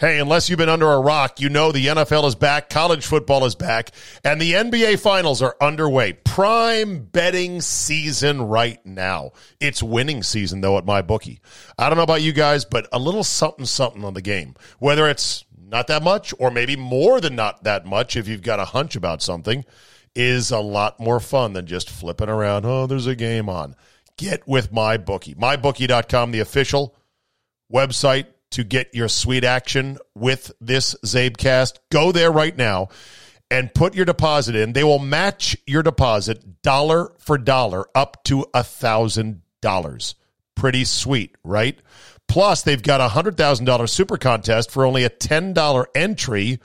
Hey, unless you've been under a rock, you know the NFL is back, college football is back, and the NBA finals are underway. Prime betting season right now. It's winning season, though, at my bookie. I don't know about you guys, but a little something something on the game. Whether it's not that much or maybe more than not that much if you've got a hunch about something is a lot more fun than just flipping around. Oh, there's a game on. Get with my bookie. MyBookie.com, the official website to get your sweet action with this Zabecast, go there right now and put your deposit in. They will match your deposit dollar for dollar up to a thousand dollars. Pretty sweet, right? Plus, they've got a hundred thousand dollar super contest for only a ten dollar entry,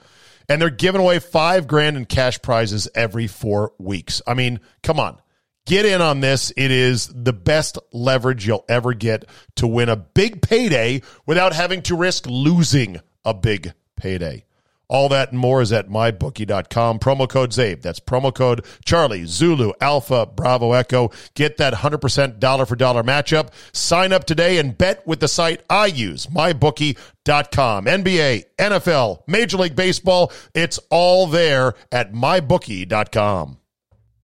and they're giving away five grand in cash prizes every four weeks. I mean, come on. Get in on this. It is the best leverage you'll ever get to win a big payday without having to risk losing a big payday. All that and more is at mybookie.com. Promo code ZABE. That's promo code Charlie, Zulu, Alpha, Bravo, Echo. Get that 100% dollar for dollar matchup. Sign up today and bet with the site I use, mybookie.com. NBA, NFL, Major League Baseball. It's all there at mybookie.com.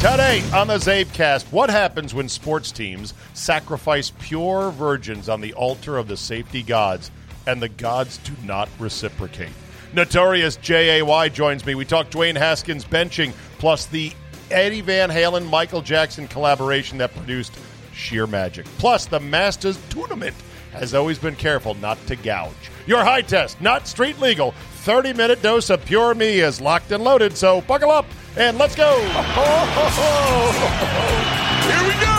Today on the Zabecast, what happens when sports teams sacrifice pure virgins on the altar of the safety gods and the gods do not reciprocate? Notorious JAY joins me. We talk Dwayne Haskins benching plus the Eddie Van Halen Michael Jackson collaboration that produced Sheer Magic. Plus the Masters tournament has always been careful not to gouge. Your high test, not street legal. 30 minute dose of pure me is locked and loaded, so buckle up and let's go. Here we go.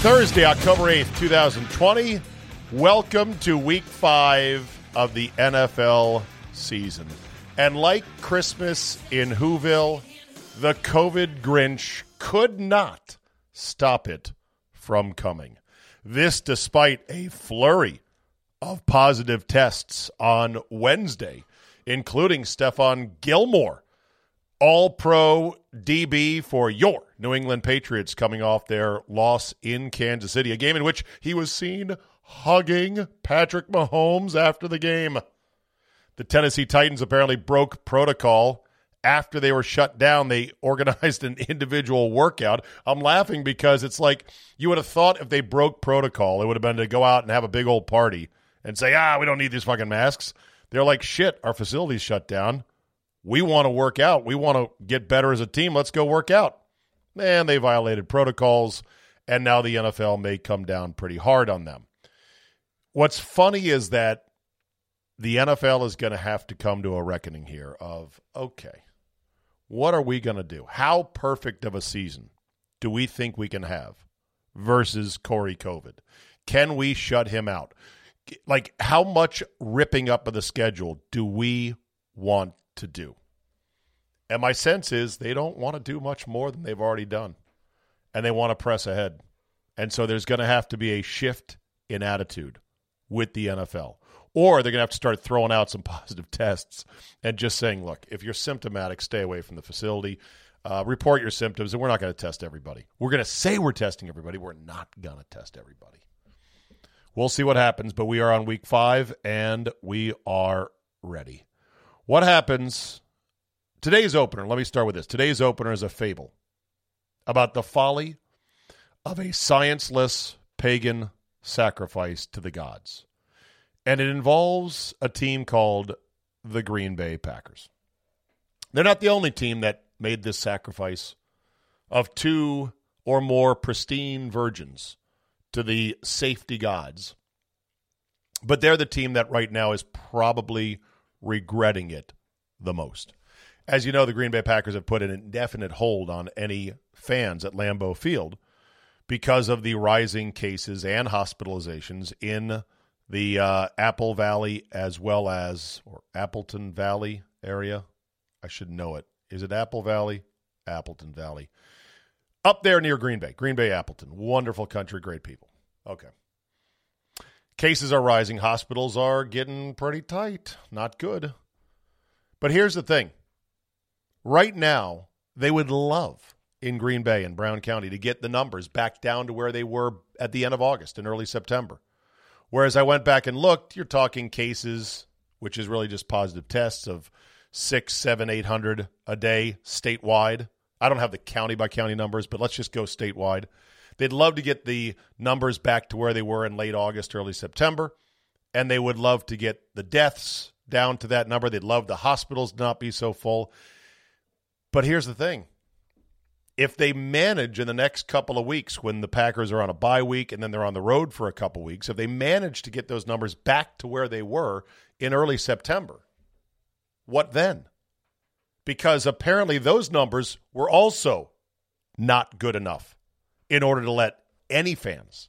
Thursday, October 8th, 2020. Welcome to week five of the NFL season. And like Christmas in Whoville, the COVID Grinch could not stop it from coming. This despite a flurry of positive tests on Wednesday, including Stephon Gilmore, all pro DB for your New England Patriots coming off their loss in Kansas City, a game in which he was seen hugging Patrick Mahomes after the game. The Tennessee Titans apparently broke protocol after they were shut down, they organized an individual workout. I'm laughing because it's like you would have thought if they broke protocol, it would have been to go out and have a big old party and say, ah, we don't need these fucking masks. They're like, shit, our facility's shut down. We want to work out. We want to get better as a team. Let's go work out. And they violated protocols, and now the NFL may come down pretty hard on them. What's funny is that the NFL is going to have to come to a reckoning here of, okay, what are we going to do? How perfect of a season do we think we can have versus Corey COVID? Can we shut him out? Like, how much ripping up of the schedule do we want to do? And my sense is they don't want to do much more than they've already done. And they want to press ahead. And so there's going to have to be a shift in attitude with the NFL or they're going to have to start throwing out some positive tests and just saying, look, if you're symptomatic, stay away from the facility. Uh, report your symptoms, and we're not going to test everybody. We're going to say we're testing everybody. We're not going to test everybody. We'll see what happens, but we are on week five and we are ready. What happens? Today's opener, let me start with this. Today's opener is a fable about the folly of a scienceless pagan sacrifice to the gods. And it involves a team called the Green Bay Packers. They're not the only team that made this sacrifice of two or more pristine virgins to the safety gods. But they're the team that right now is probably regretting it the most. As you know, the Green Bay Packers have put an indefinite hold on any fans at Lambeau Field because of the rising cases and hospitalizations in the uh, Apple Valley as well as or Appleton Valley area. I should know it. Is it Apple Valley? Appleton Valley. Up there near Green Bay. Green Bay, Appleton. Wonderful country, great people. Okay. Cases are rising. Hospitals are getting pretty tight. Not good. But here's the thing right now, they would love in Green Bay and Brown County to get the numbers back down to where they were at the end of August and early September. Whereas I went back and looked, you're talking cases, which is really just positive tests of six, seven, eight hundred a day statewide. I don't have the county by county numbers, but let's just go statewide. They'd love to get the numbers back to where they were in late August, early September, and they would love to get the deaths down to that number. They'd love the hospitals not be so full. But here's the thing if they manage in the next couple of weeks when the Packers are on a bye week and then they're on the road for a couple weeks, if they manage to get those numbers back to where they were in early September, what then? Because apparently those numbers were also not good enough in order to let any fans,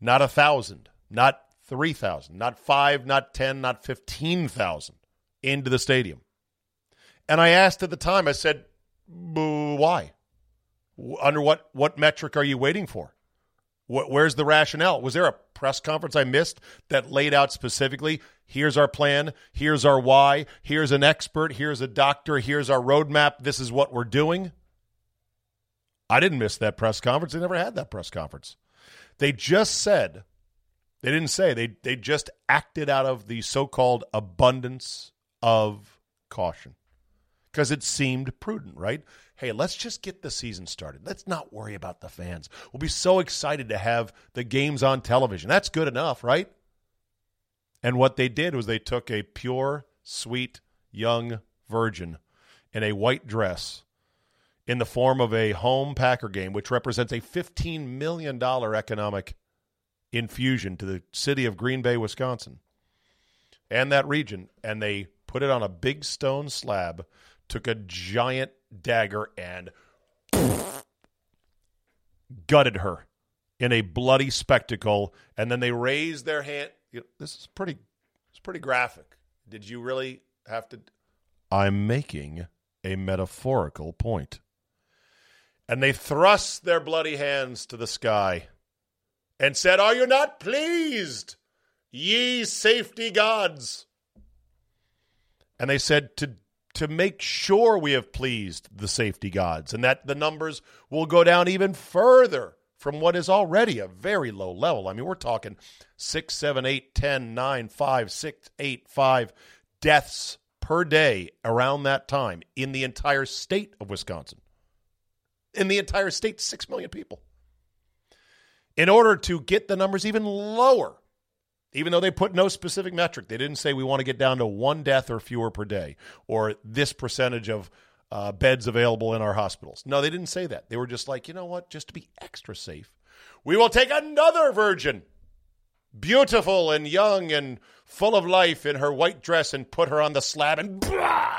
not a thousand, not 3,000, not five, not 10, not 15,000 into the stadium. And I asked at the time, I said, why? Under what, what metric are you waiting for? Where's the rationale? Was there a press conference I missed that laid out specifically here's our plan, here's our why, here's an expert, here's a doctor, here's our roadmap, this is what we're doing? I didn't miss that press conference. They never had that press conference. They just said, they didn't say, they, they just acted out of the so called abundance of caution because it seemed prudent, right? hey, let's just get the season started. Let's not worry about the fans. We'll be so excited to have the games on television. That's good enough, right? And what they did was they took a pure, sweet, young virgin in a white dress in the form of a home Packer game, which represents a $15 million economic infusion to the city of Green Bay, Wisconsin, and that region. And they put it on a big stone slab, took a giant dagger and gutted her in a bloody spectacle. And then they raised their hand. This is pretty. It's pretty graphic. Did you really have to? I'm making a metaphorical point. And they thrust their bloody hands to the sky and said, Are you not pleased, ye safety gods? And they said, To to make sure we have pleased the safety gods and that the numbers will go down even further from what is already a very low level. I mean, we're talking 6, 7, 8, 10, 9, 5, 6, 8, 5 deaths per day around that time in the entire state of Wisconsin. In the entire state, 6 million people. In order to get the numbers even lower, even though they put no specific metric. They didn't say we want to get down to one death or fewer per day or this percentage of uh, beds available in our hospitals. No, they didn't say that. They were just like, you know what? Just to be extra safe, we will take another virgin, beautiful and young and full of life in her white dress, and put her on the slab and blah,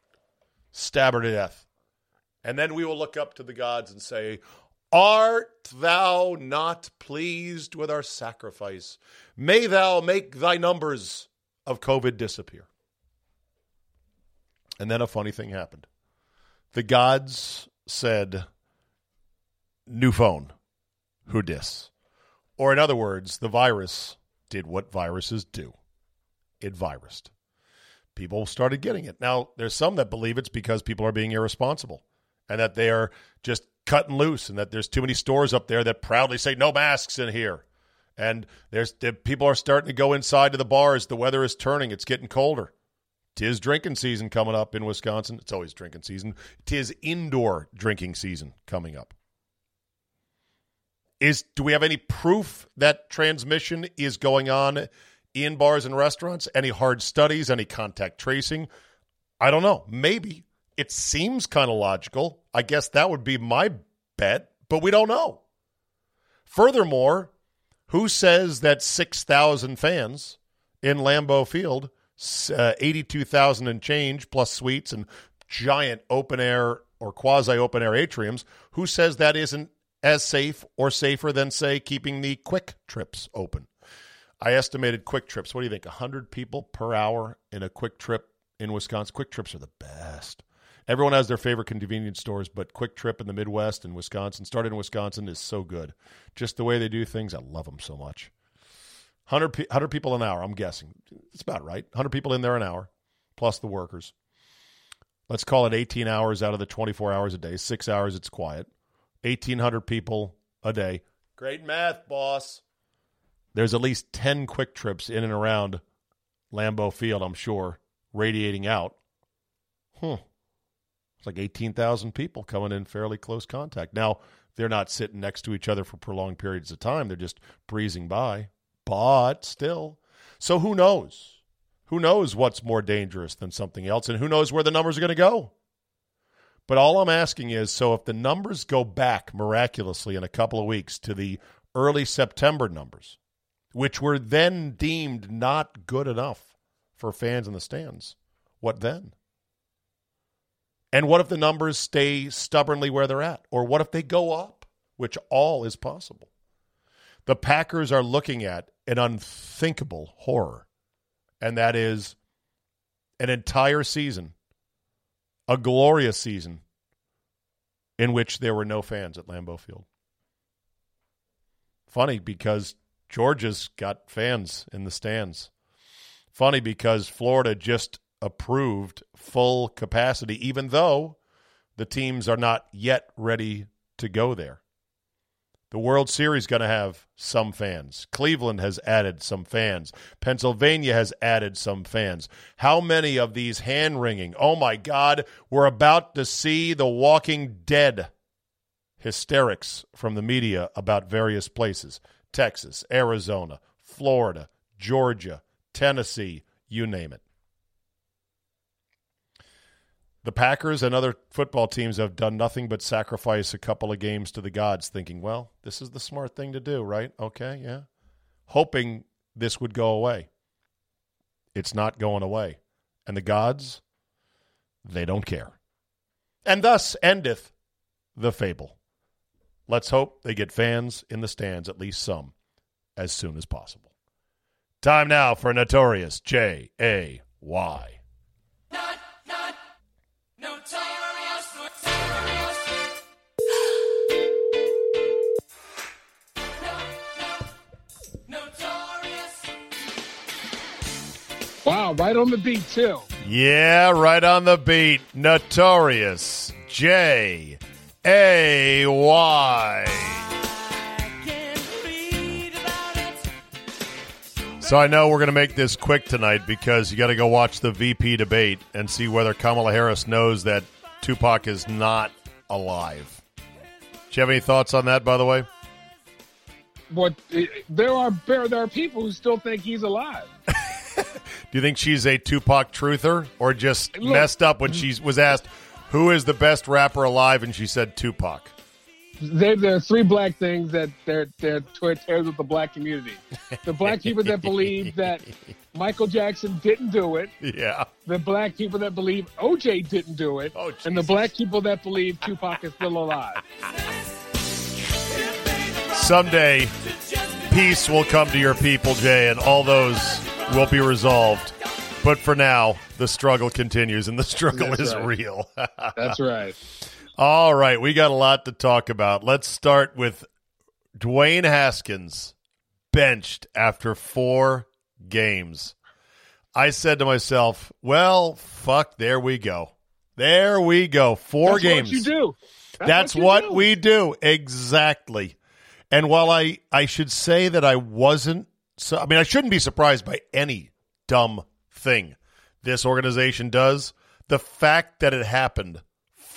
stab her to death. And then we will look up to the gods and say, Art thou not pleased with our sacrifice? May thou make thy numbers of COVID disappear. And then a funny thing happened. The gods said, New phone, who dis? Or in other words, the virus did what viruses do it virused. People started getting it. Now, there's some that believe it's because people are being irresponsible and that they are just cutting loose and that there's too many stores up there that proudly say no masks in here. And there's people are starting to go inside to the bars. The weather is turning. It's getting colder. Tis drinking season coming up in Wisconsin. It's always drinking season. Tis indoor drinking season coming up. Is do we have any proof that transmission is going on in bars and restaurants? Any hard studies? Any contact tracing? I don't know. Maybe it seems kind of logical. I guess that would be my bet, but we don't know. Furthermore, who says that 6,000 fans in Lambeau Field, uh, 82,000 and change plus suites and giant open air or quasi open air atriums, who says that isn't as safe or safer than, say, keeping the Kwik Trips open? I estimated Kwik Trips. What do you think? 100 people per hour in a Kwik Trip in Wisconsin? Kwik Trips are the best. Everyone has their favorite convenience stores, but Kwik Trip in the Midwest and Wisconsin, started in Wisconsin, is so good. Just the way they do things, I love them so much. 100, 100 people an hour, I'm guessing. It's about right. 100 people in there an hour, plus the workers. Let's call it 18 hours out of the 24 hours a day. Six hours, it's quiet. 1,800 people a day. Great math, boss. There's at least 10 Kwik Trips in and around Lambeau Field, I'm sure, radiating out. Hmm. It's like 18,000 people coming in fairly close contact. Now, they're not sitting next to each other for prolonged periods of time. They're just breezing by, but still. So who knows? Who knows what's more dangerous than something else? And who knows where the numbers are going to go? But all I'm asking is so if the numbers go back miraculously in a couple of weeks to the early September numbers, which were then deemed not good enough for fans in the stands, what then? And what if the numbers stay stubbornly where they're at? Or what if they go up, which all is possible? The Packers are looking at an unthinkable horror, and that is an entire season, a glorious season, in which there were no fans at Lambeau Field. Funny because Georgia's got fans in the stands. Funny because Florida just approved full capacity, even though the teams are not yet ready to go there. The World Series going to have some fans. Cleveland has added some fans. Pennsylvania has added some fans. How many of these hand wringing? Oh my God, we're about to see the Walking Dead hysterics from the media about various places Texas, Arizona, Florida, Georgia, Tennessee, you name it. The Packers and other football teams have done nothing but sacrifice a couple of games to the gods, thinking, well, this is the smart thing to do, right? Okay, yeah. Hoping this would go away. It's not going away. And the gods, they don't care. And thus endeth the fable. Let's hope they get fans in the stands, at least some, as soon as possible. Time now for Notorious J A Y. Wow, right on the beat, too. Yeah, right on the beat. Notorious J A Y. So I know we're going to make this quick tonight because you got to go watch the VP debate and see whether Kamala Harris knows that Tupac is not alive. Do you have any thoughts on that, by the way? Eh, there are there are people who still think he's alive. Do you think she's a Tupac truther or just Look, messed up when she was asked who is the best rapper alive and she said Tupac? There, there are three black things that they're they're tears with the black community. The black people that believe that Michael Jackson didn't do it. Yeah. The black people that believe OJ didn't do it. Oh, and the black people that believe Tupac is still alive. Someday, peace will come to your people, Jay, and all those will be resolved. But for now, the struggle continues, and the struggle That's is right. real. That's right. All right, we got a lot to talk about. Let's start with Dwayne Haskins benched after four games. I said to myself, well, fuck, there we go. There we go. Four That's games. you do. That's, That's what, what do. we do. Exactly. And while I, I should say that I wasn't so I mean, I shouldn't be surprised by any dumb thing this organization does. The fact that it happened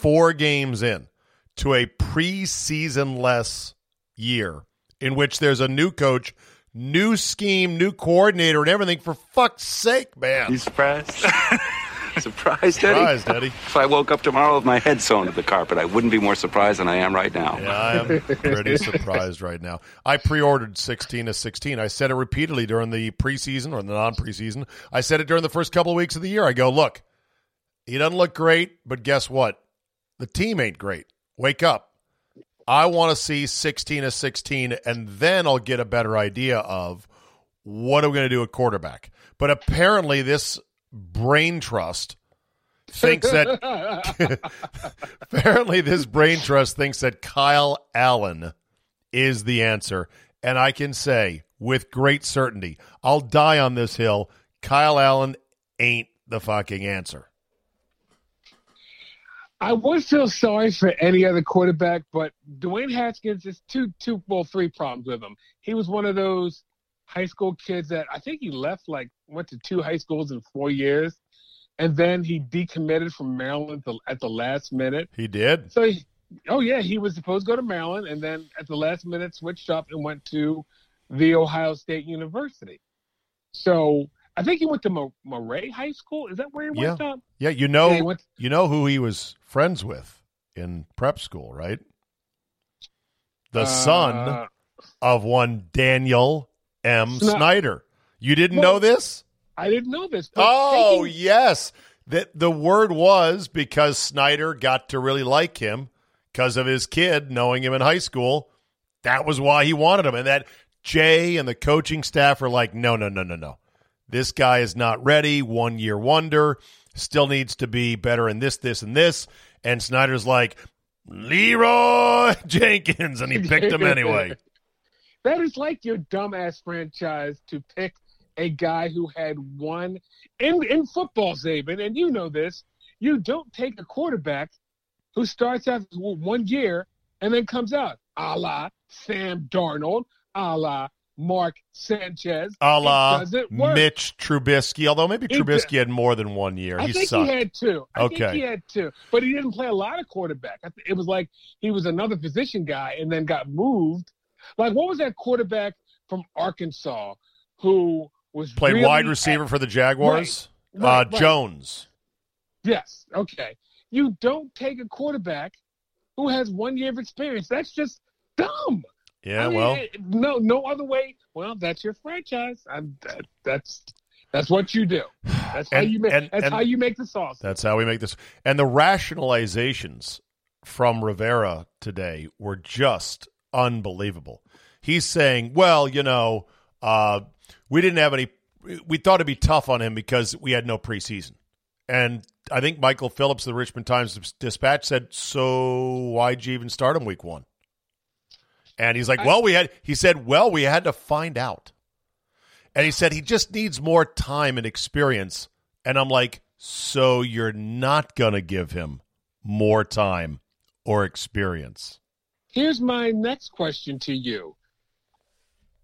four games in to a preseason less year in which there's a new coach, new scheme, new coordinator, and everything. For fuck's sake, man! You surprised? surprised, Eddie? Surprised, Eddie. If I woke up tomorrow with my head sewn to the carpet, I wouldn't be more surprised than I am right now. Yeah, I am pretty surprised right now. I pre-ordered 16 to 16. I said it repeatedly during the preseason or the non-preseason. I said it during the first couple of weeks of the year. I go, look, he doesn't look great, but guess what? The team ain't great. Wake up. I want to see 16 to 16, and then I'll get a better idea of what are we going to do at quarterback. But apparently, this brain trust thinks that apparently this brain trust thinks that Kyle Allen is the answer. And I can say with great certainty, I'll die on this hill. Kyle Allen ain't the fucking answer. I would feel sorry for any other quarterback, but Dwayne Haskins is two, two, well, three problems with him. He was one of those high school kids that I think he left like went to two high schools in four years, and then he decommitted from Maryland at the last minute. He did. So, he, oh yeah, he was supposed to go to Maryland, and then at the last minute switched up and went to the Ohio State University. So I think he went to Murray High School. Is that where he yeah. went? Up? Yeah, you know, Yeah, went- you know who he was friends with in prep school, right? The son Uh, of one Daniel M. Sni- Snyder. You didn't Well, know this? I didn't know this. Oh, taking- yes. That the word was because Snyder got to really like him because of his kid knowing him in high school. That was why he wanted him. And that Jay and the coaching staff are like, no, no, no, no, no. This guy is not ready. One year wonder. Still needs to be better in this, this, and this. And Snyder's like, Leeroy Jenkins. And he picked him anyway. That is like your dumbass franchise to pick a guy who had one in in football, Saban, and you know this. You don't take a quarterback who starts out one year and then comes out, a la Sam Darnold, a la Mark Sanchez. A la. Mitch Trubisky. Although maybe It Trubisky had more than one year. I He think sucked. he had two. I think Okay. he had two, but he didn't play a lot of quarterback. It was like he was another position guy and then got moved. Like what was that quarterback from Arkansas who was Played really wide receiver for the Jaguars. Right, right, uh, right. Jones. Yes. Okay. You don't take a quarterback who has one year of experience. That's just dumb. Yeah, I mean, well, it- no, no other way. Well, that's your franchise. I'm, that, that's that's what you do. That's how you make. and- that's and- how you make the sauce. that's how we make this. And the rationalizations from Rivera today were just unbelievable. He's saying, well, you know, uh, we didn't have any, we thought it'd be tough on him because we had no preseason. And I think Michael Phillips of the Richmond Times Dispatch said, so why'd you even start him week one? And he's like, well, we had, he said, well, we had to find out. And he said he just needs more time and experience. And I'm like, so you're not going to give him more time or experience? Here's my next question to you.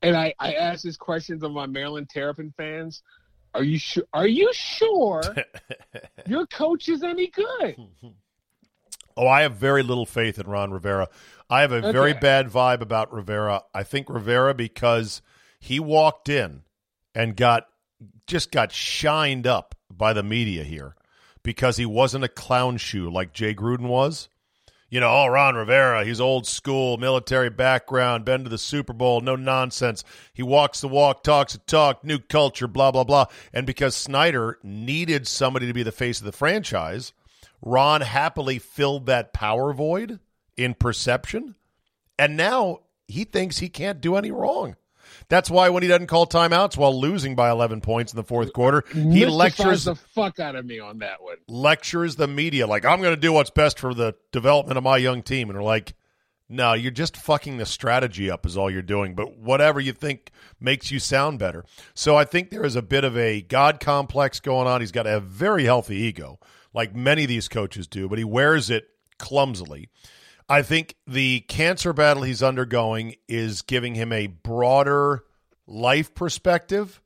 And I, I ask this question to my Maryland Terrapin fans. Are you sure are you sure your coach is any good? Oh, I have very little faith in Ron Rivera. I have a very bad vibe about Rivera. I think Rivera because he walked in and got just got shined up by the media here because he wasn't a clown shoe like Jay Gruden was. You know, oh, Ron Rivera, he's old school, military background, been to the Super Bowl, no nonsense. He walks the walk, talks the talk, new culture, blah, blah, blah. And because Snyder needed somebody to be the face of the franchise, Ron happily filled that power void in perception. And now he thinks he can't do any wrong. That's why when he doesn't call timeouts while losing by 11 points in the fourth quarter, he lectures the fuck out of me on that one. lectures the media like I'm going to do what's best for the development of my young team, and they're like, "No, you're just fucking the strategy up is all you're doing." But whatever you think makes you sound better. So I think there is a bit of a god complex going on. He's got a very healthy ego, like many of these coaches do, but he wears it clumsily. I think the cancer battle he's undergoing is giving him a broader life perspective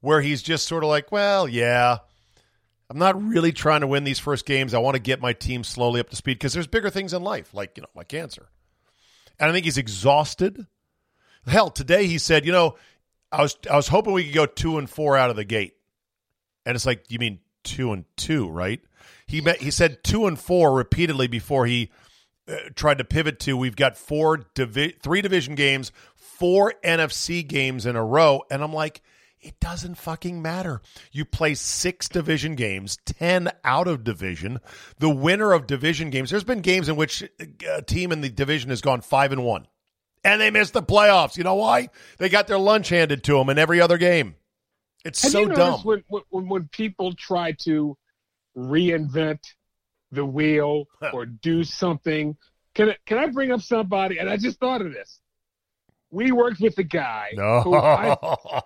where he's just sort of like, well, yeah, I'm not really trying to win these first games. I want to get my team slowly up to speed because there's bigger things in life, like, you know, my cancer. And I think he's exhausted. Hell, today he said, you know, I was I was hoping we could go two and four out of the gate, and it's like you mean two and two, right? He met, he said two and four repeatedly before he Uh, tried to pivot to we've got four divi- three division games, four NFC games in a row, and I'm like, it doesn't fucking matter. You play six division games, 10 out of division. The winner of division games, there's been games in which a team in the division has gone 5 and 1 and they missed the playoffs. You know why? They got their lunch handed to them in every other game. It's Have so you dumb. when, when when people try to reinvent the wheel or do something? Can I, can I bring up somebody? And I just thought of this. We worked with a guy. no. who I,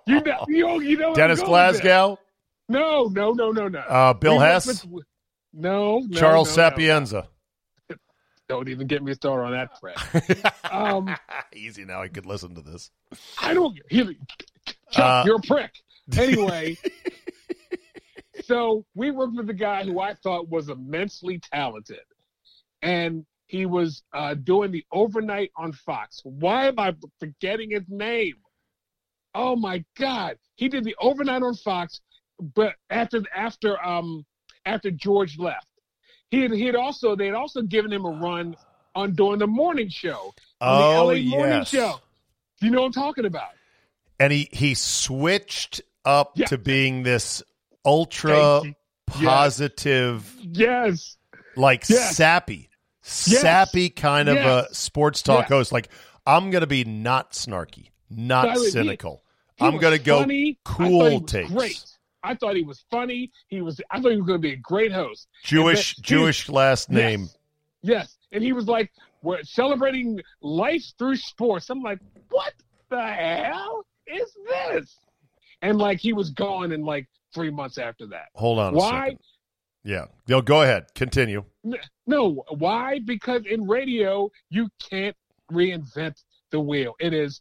you know, you know, you know Dennis going with this. Glasgow, No, no, no, no, no. uh, Bill We Hess, with- no, no, Charles no, no. Sapienza. Don't even get me started on that, Fred. um, Easy now. I could listen to this. I don't. Chuck, Uh, you're a prick. Anyway, so we worked with a guy who I thought was immensely talented, and he was uh, doing the overnight on Fox. Why am I forgetting his name? Oh my God, he did the overnight on Fox, but after after um after George left, he had, he had also they had also given him a run on doing the morning show on the Oh, LA morning yes. show. Do you know what I'm talking about? And he, he switched up Yeah. to being this ultra positive, Yes. like Yes. sappy, sappy kind of Yes. a sports talk Yes. host. Like, I'm going to be not snarky, not way, he- cynical. He I'm going to go funny. Cool takes. Great. I thought he was funny. He was. I thought he was going to be a great host. Jewish then- Jewish last name. Yes. Yes, and he was like, "We're celebrating life through sports." I'm like, "What the hell is this?" And like, he was gone in like three months after that. Hold on a Why? Yeah. Yo, go ahead. Continue. No, why? Because in radio, you can't reinvent the wheel. It is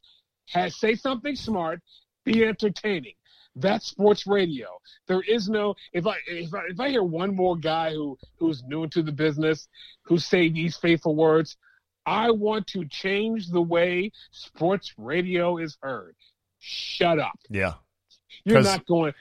has say something smart, be entertaining. That's sports radio. There is no if I if I, if I hear one more guy who who's new into the business who say these faithful words, I want to change the way sports radio is heard. Shut up. Yeah. You're not going.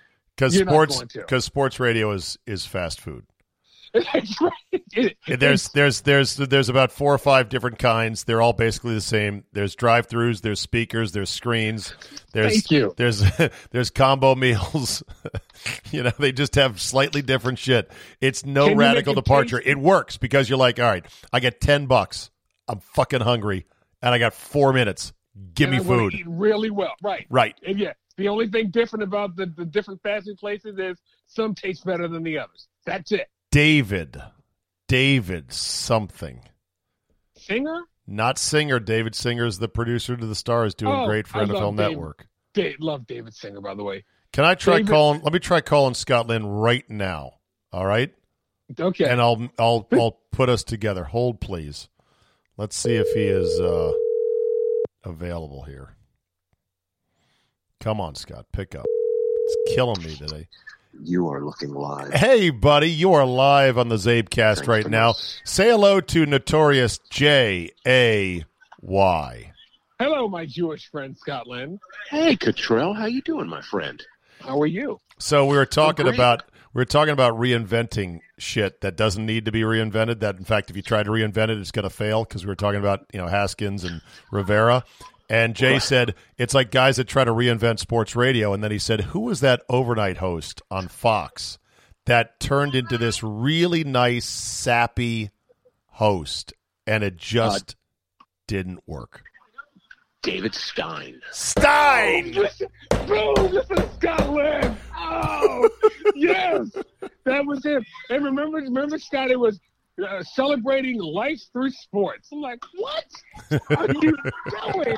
Because sports because sports radio is is fast food. That's right. It- There's there's there's there's about four or five different kinds. They're all basically the same. There's drive-throughs, there's speakers, there's screens, there's Thank you. there's there's combo meals. you know, they just have slightly different shit. It's no Can radical departure. tasty? It works because you're like, all right, I get ten bucks. I'm fucking hungry, and I got four minutes. Give and me I food. Eat really well, right? Right. And yeah, the only thing different about the, the different fast food places is some taste better than the others. That's it. David, David something. Singer, Not Singer. David Singer is the producer to the Stars, doing Oh, great for I NFL David. Network. Dave, love David Singer, by the way. Can I try David- calling? Let me try calling Scotland right now. All right, Okay, and I'll I'll I'll put us together. Hold, please. Let's see if he is uh, available here. Come on, Scott, pick up. It's killing me today. You are looking live. Hey, buddy, you are live on the Zabecast Thanks right now. this. Say hello to Notorious J A Y. hello, my Jewish friend Scotland. Hey, Cottrell, how you doing, my friend? How are you? So we were talking great. about we were talking about reinventing shit that doesn't need to be reinvented. That in fact, if you try to reinvent it, it's going to fail. Because we were talking about you know Haskins and Rivera, and Jay said it's like guys that try to reinvent sports radio. And then he said, "Who was that overnight host on Fox that turned into this really nice sappy host, and it just didn't work?" David Stein. Stein. Listen, boom, listen to Scotland. Oh, yes, that was him. And remember, remember, Scott, it was uh, celebrating life through sports. I'm like, what are you doing?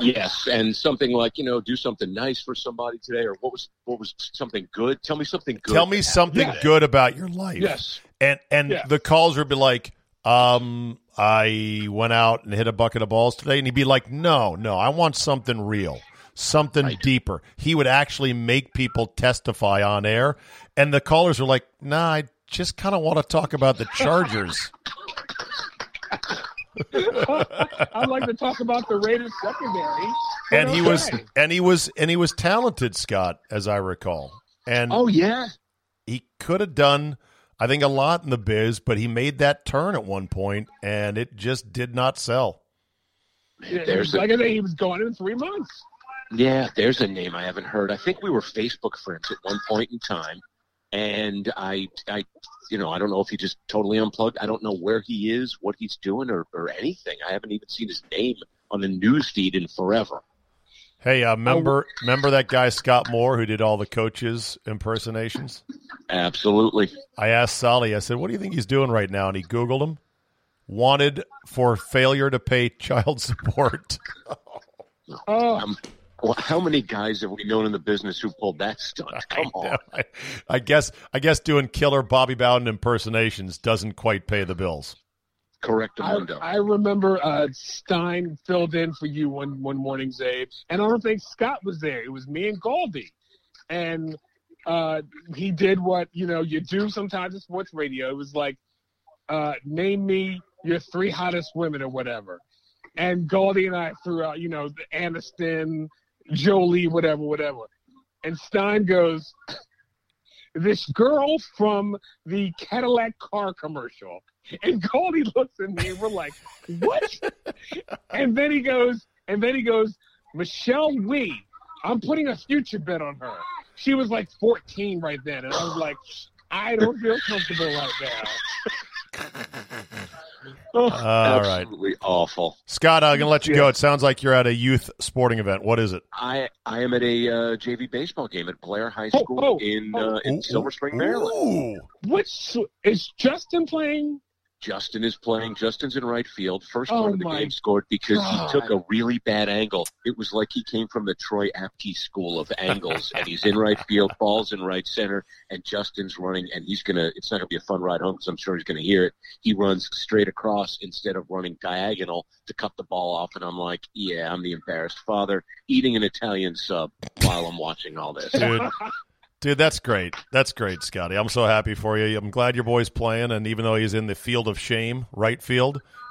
Yes, and something like you know, do something nice for somebody today, or what was what was something good? Tell me something good. Tell me something happened today. good about your life. Yes. And and Yeah. the calls would be like, um, I went out and hit a bucket of balls today, and he'd be like, No, no, I want something real, something deeper. He would actually make people testify on air, and the callers were like, Nah, I just kind of want to talk about the Chargers. I'd like to talk about the Raiders secondary. but and he was and he was and he was talented, Scott, as I recall. And Oh yeah, he could have done I think a lot in the biz, but he made that turn at one point and it just did not sell. there's like I said, he was gone in three months. Yeah, there's a name I haven't heard. I think we were Facebook friends at one point in time, and I, I, you know, I don't know if he just totally unplugged. I don't know where he is, what he's doing, or, or anything. I haven't even seen his name on the news feed in forever. Hey, uh, remember remember that guy Scott Moore who did all the coaches impersonations? Absolutely. I asked Sally. I said, What do you think he's doing right now? And he Googled him. Wanted for failure to pay child support. Oh, Um, well, how many guys have we known in the business who pulled that stunt? Come on. I, I guess I guess doing killer Bobby Bowden impersonations doesn't quite pay the bills. Correct, I, I remember uh, Stein filled in for you one one morning, Zabe, and I don't think Scott was there. It was me and Goldie, and uh, he did what you know you do sometimes in sports radio. It was like, uh, name me your three hottest women or whatever, and Goldie and I threw out you know the Aniston, Jolie, whatever, whatever, and Stein goes. This girl from the Cadillac car commercial. And Goldie looks at me and we're like, what? and then he goes, and then he goes, Michelle Wie. I'm putting a future bet on her. She was like 14 right then. And I was like, I don't feel comfortable right now. Oh, All right. absolutely awful. Scott, I'm going to let you go. It sounds like you're at a youth sporting event. What is it? I I am at a uh, JV baseball game at Blair High Oh, School oh, in oh. uh, in Ooh, Silver Spring, Maryland. Ooh. Which is Justin playing? Justin is playing. Oh. Justin's in right field. First Oh, one of the game scored because God. he took a really bad angle. It was like he came from the Troy Apke school of angles, and he's in right field, balls in right center, and Justin's running, and he's gonna. It's not gonna be a fun ride home because I'm sure he's gonna hear it. He runs straight across instead of running diagonal to cut the ball off, and I'm like, yeah, I'm the embarrassed father eating an Italian sub while I'm watching all this. Dude, dude, that's great. That's great, Scotty. I'm so happy for you. I'm glad your boy's playing, and even though he's in the field of shame, right field,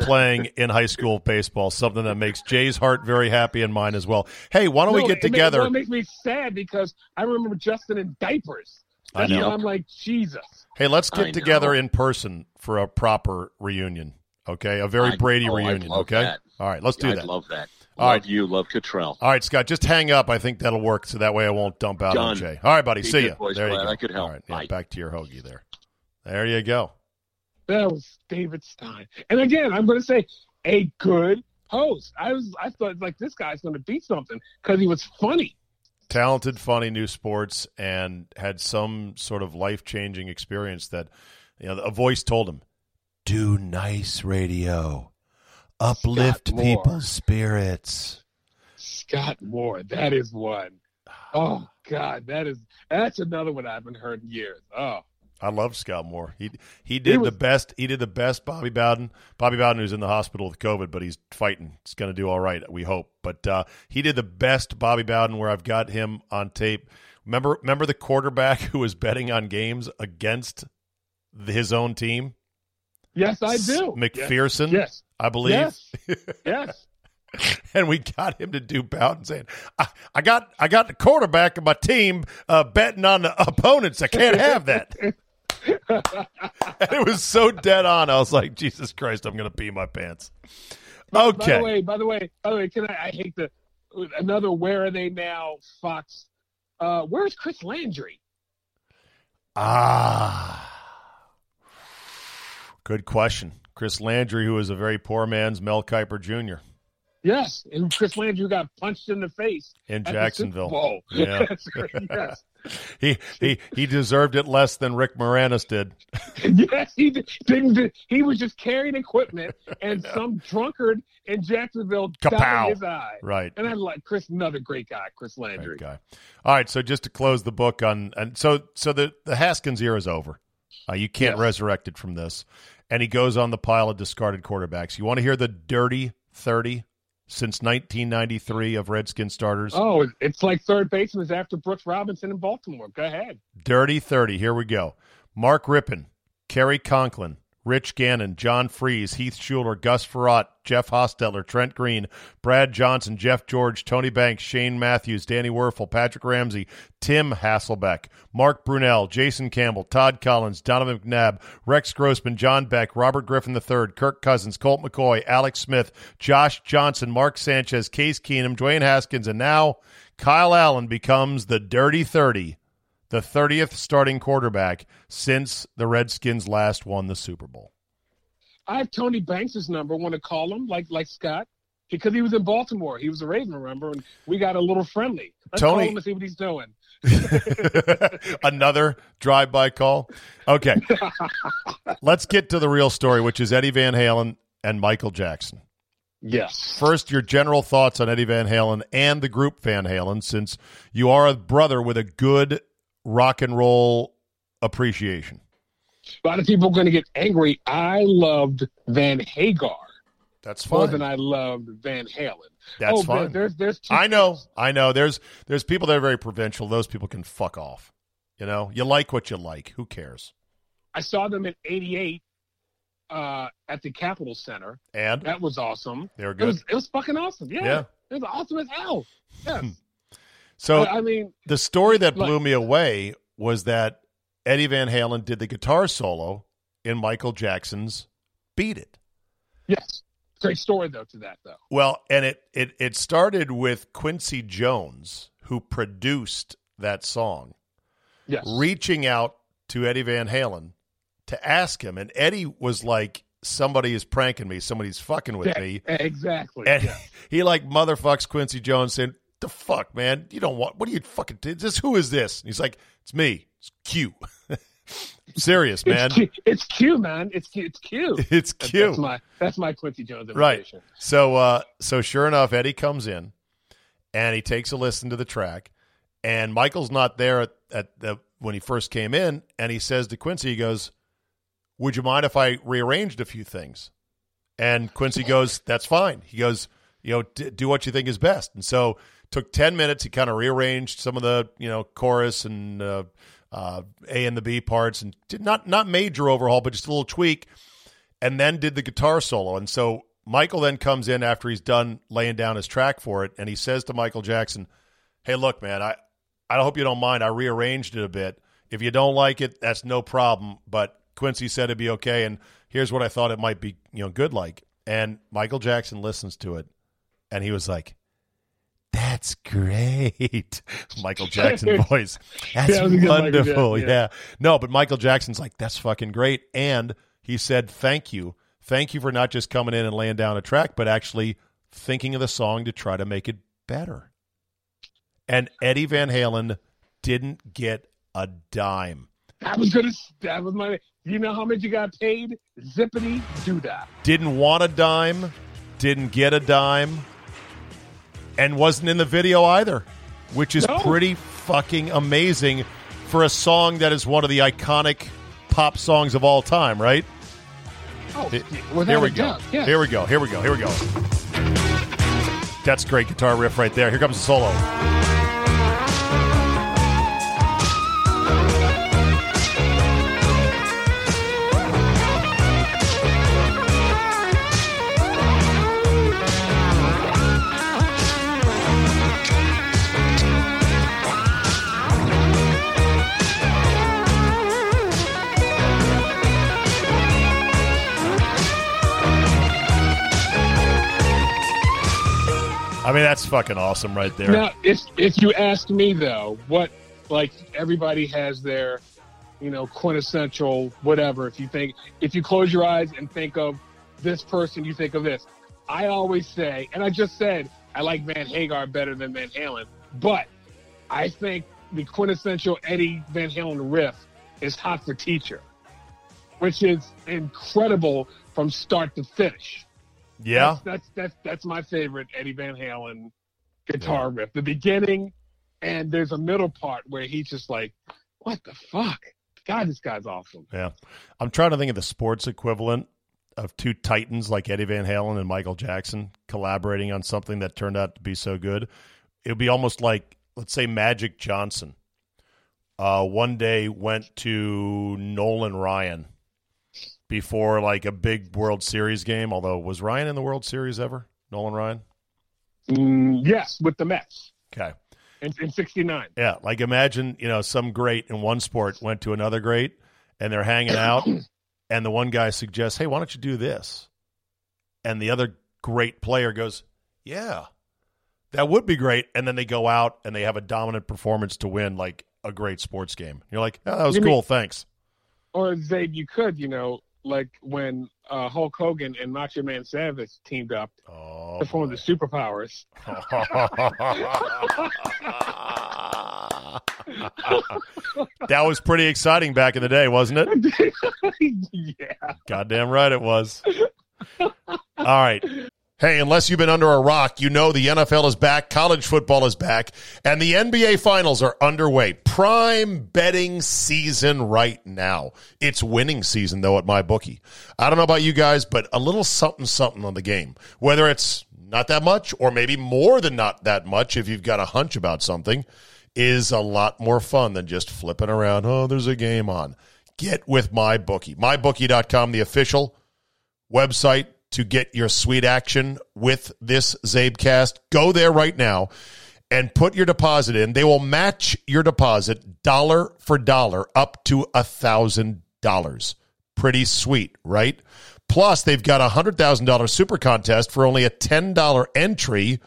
Playing in high school baseball, something that makes Jay's heart very happy and mine as well. Hey, why don't we get it together? well, it makes me sad because I remember Justin in diapers. I know. I'm like, Jesus. Hey, let's I get together in person for a proper reunion. Okay, a very I- Brady oh, reunion. okay, that. all right, let's do I'd that. love that. All love right. you. Love Cottrell. All right, Scott, just hang up. I think that'll work, so that way I won't dump out on Jay. All right, buddy. Be see you. There you go. I could help. All right, yeah, back to your hoagie there. There you go. That was David Stein. And again, I'm going to say a good host. I was, I thought like this guy's going to beat something because he was funny. Talented, funny, new sports, and had some sort of life changing experience that you know a voice told him, "Do nice radio, uplift people's spirits." Scott Moore, that is one. Oh God, that is that's another one I haven't heard in years. Oh, I love Scott Moore. He he did was- the best. He did the best. Bobby Bowden. Bobby Bowden, who's in the hospital with COVID, but he's fighting. He's going to do all right. We hope. But uh, he did the best Bobby Bowden. Where I've got him on tape. Remember, remember the quarterback who was betting on games against the- his own team, yes, I do. McPherson, Yes, I believe. yes, yes. and we got him to do Bowden saying, I, "I got, I got the quarterback of my team uh, betting on the opponents. I can't have that." and it was so dead on. I was like, Jesus Christ, I'm going to pee my pants. Okay. By the way, by the way, by the way, can I? I hate the another. Where are they now? Fox. Uh, where's Chris Landry? Ah. Good question. Chris Landry, who is a very poor man's Mel Kiper Jr. Yes, and Chris Landry got punched in the face in the Jacksonville. Bowl. Yeah. Yes. He he he deserved it less than Rick Moranis did. yes, he didn't. He was just carrying equipment, and some drunkard in Jacksonville Kapow. his eye. Right. And I like Chris, another great guy, Chris Landry. Great guy. All right, so just to close the book on and so so the the Haskins era is over. Uh, you can't Yes. resurrect it from this. And he goes on the pile of discarded quarterbacks. You want to hear the dirty 30 since 1993 of Redskin starters? Oh, it's like third baseman is after Brooks Robinson in Baltimore. Go ahead. Dirty 30. Here we go. Mark Rypien, Cary Conklin, Rich Gannon, John Friesz, Heath Shuler, Gus Frerotte, Jeff Hostetler, Trent Green, Brad Johnson, Jeff George, Tony Banks, Shane Matthews, Danny Wuerffel, Patrick Ramsey, Tim Hasselbeck, Mark Brunell, Jason Campbell, Todd Collins, Donovan McNabb, Rex Grossman, John Beck, Robert Griffin III, Kirk Cousins, Colt McCoy, Alex Smith, Josh Johnson, Mark Sanchez, Case Keenum, Dwayne Haskins, and now Kyle Allen becomes the Dirty 30 the 30th starting quarterback since the Redskins last won the Super Bowl. I have Tony Banks' number. Want to call him like like Scott because he was in Baltimore. He was a Raven, remember? And we got a little friendly. Let's Tony- call him and see what he's doing. Another drive by call. Okay. Let's get to the real story, which is Eddie Van Halen and Michael Jackson. Yes. First, your general thoughts on Eddie Van Halen and the group Van Halen, since you are a brother with a good rock and roll appreciation. A lot of people are going to get angry. I loved Van Hagar That's fine. more than I loved Van Halen. That's oh, fine. There's there's two I know. I know. There's there's people that are very provincial. Those people can fuck off. You know, you like what you like. Who cares? I saw them in '88 uh, at the Capitol Center. And That was awesome. they were It good. was it was fucking awesome. Yeah. Yeah. It was awesome as hell. Yes. So I, I mean, the story that like- blew me away was that Eddie Van Halen did the guitar solo in Michael Jackson's "Beat It." yes. Great story though to that though. Well, and it it it started with Quincy Jones, who produced that song, Yes. reaching out to Eddie Van Halen to ask him, and Eddie was like, "Somebody is pranking me. Somebody's fucking with Yeah, me." exactly. And Yeah. he like motherfucks Quincy Jones saying, "The fuck, man? You don't want? What do you fucking? This who is this?" And he's like, "It's me. It's Q. Serious, man. It's Q, it's Q, man. It's Q. It's Q. It's Q." That's my that's my Quincy Jones Right. So, uh, so sure enough, Eddie comes in, and he takes a listen to the track, and Michael's not there at, at the when he first came in, and he says to Quincy, he goes, "Would you mind if I rearranged a few things?" And Quincy goes, "That's fine." He goes, "You know, d- do what you think is best." And so, took ten minutes. He kind of rearranged some of the you know chorus and uh, uh, A and the B parts, and did not not major overhaul, but just a little tweak and then did the guitar solo. And so Michael then comes in after he's done laying down his track for it, and he says to Michael Jackson, "Hey, look, man, I I hope you don't mind. I rearranged it a bit. If you don't like it, that's no problem. But Quincy said it'd be okay, and here's what I thought it might be, you know, good like." And Michael Jackson listens to it, and he was like. That's great. Michael Jackson voice. That's That was a good Michael wonderful. Jackson, yeah. yeah. No, but Michael Jackson's like, that's fucking great. And he said, thank you. Thank you for not just coming in and laying down a track, but actually thinking of the song to try to make it better. And Eddie Van Halen didn't get a dime. I was gonna. That was my. You know how much you got paid? Zippity doodah. Didn't want a dime, didn't get a dime, and wasn't in the video either, which is No. pretty fucking amazing for a song that is one of the iconic pop songs of all time, right? Oh, Here here we go. Here we go. Here we go. Here we go. That's great guitar riff right there. Here comes the solo. I mean, that's fucking awesome right there. Now, if if you ask me though, what like everybody has their, you know, quintessential whatever. If you think if you close your eyes and think of this person, you think of this. I always say, and I just said I like Van Hagar better than Van Halen, but I think the quintessential Eddie Van Halen riff is "Hot for Teacher," which is incredible from start to finish. Yeah. That's that's that's, that's my favorite Eddie Van Halen guitar riff. The beginning, and there's a middle part where he's just like, "What the fuck? God, this guy's awesome." Yeah. I'm trying to think of the sports equivalent of two titans like Eddie Van Halen and Michael Jackson collaborating on something that turned out to be so good. It would be almost like, let's say, Magic Johnson. Uh, one day went to Nolan Ryan before like a big World Series game. Although, was Ryan in the World Series ever? Nolan Ryan? Mm, yes, with the Mets Okay. in, in '69. Yeah, like imagine you know some great in one sport went to another great, and they're hanging out, and the one guy suggests, "Hey, why don't you do this?" And the other great player goes, "Yeah, that would be great." And then they go out and they have a dominant performance to win like a great sports game. You're like, "Oh, that was You cool, mean- thanks." Or Zabe, you could, you know, like when uh, Hulk Hogan and Macho Man Savage teamed up Oh, to form the Superpowers. that was pretty exciting back in the day, wasn't it? yeah. Goddamn right it was. All right. Hey, unless you've been under a rock, you know the NFL is back, college football is back, and the NBA finals are underway. Prime betting season right now. It's winning season, though, at my bookie. I don't know about you guys, but a little something something on the game. Whether it's not that much or maybe more than not that much if you've got a hunch about something is a lot more fun than just flipping around. Oh, there's a game on. Get with my bookie. MyBookie.com, the official website to get your sweet action with this Zabecast. Go there right now and put your deposit in. They will match your deposit dollar for dollar up to a thousand dollars. Pretty sweet, right? Plus, they've got a hundred thousand dollar super contest for only a ten dollar entry,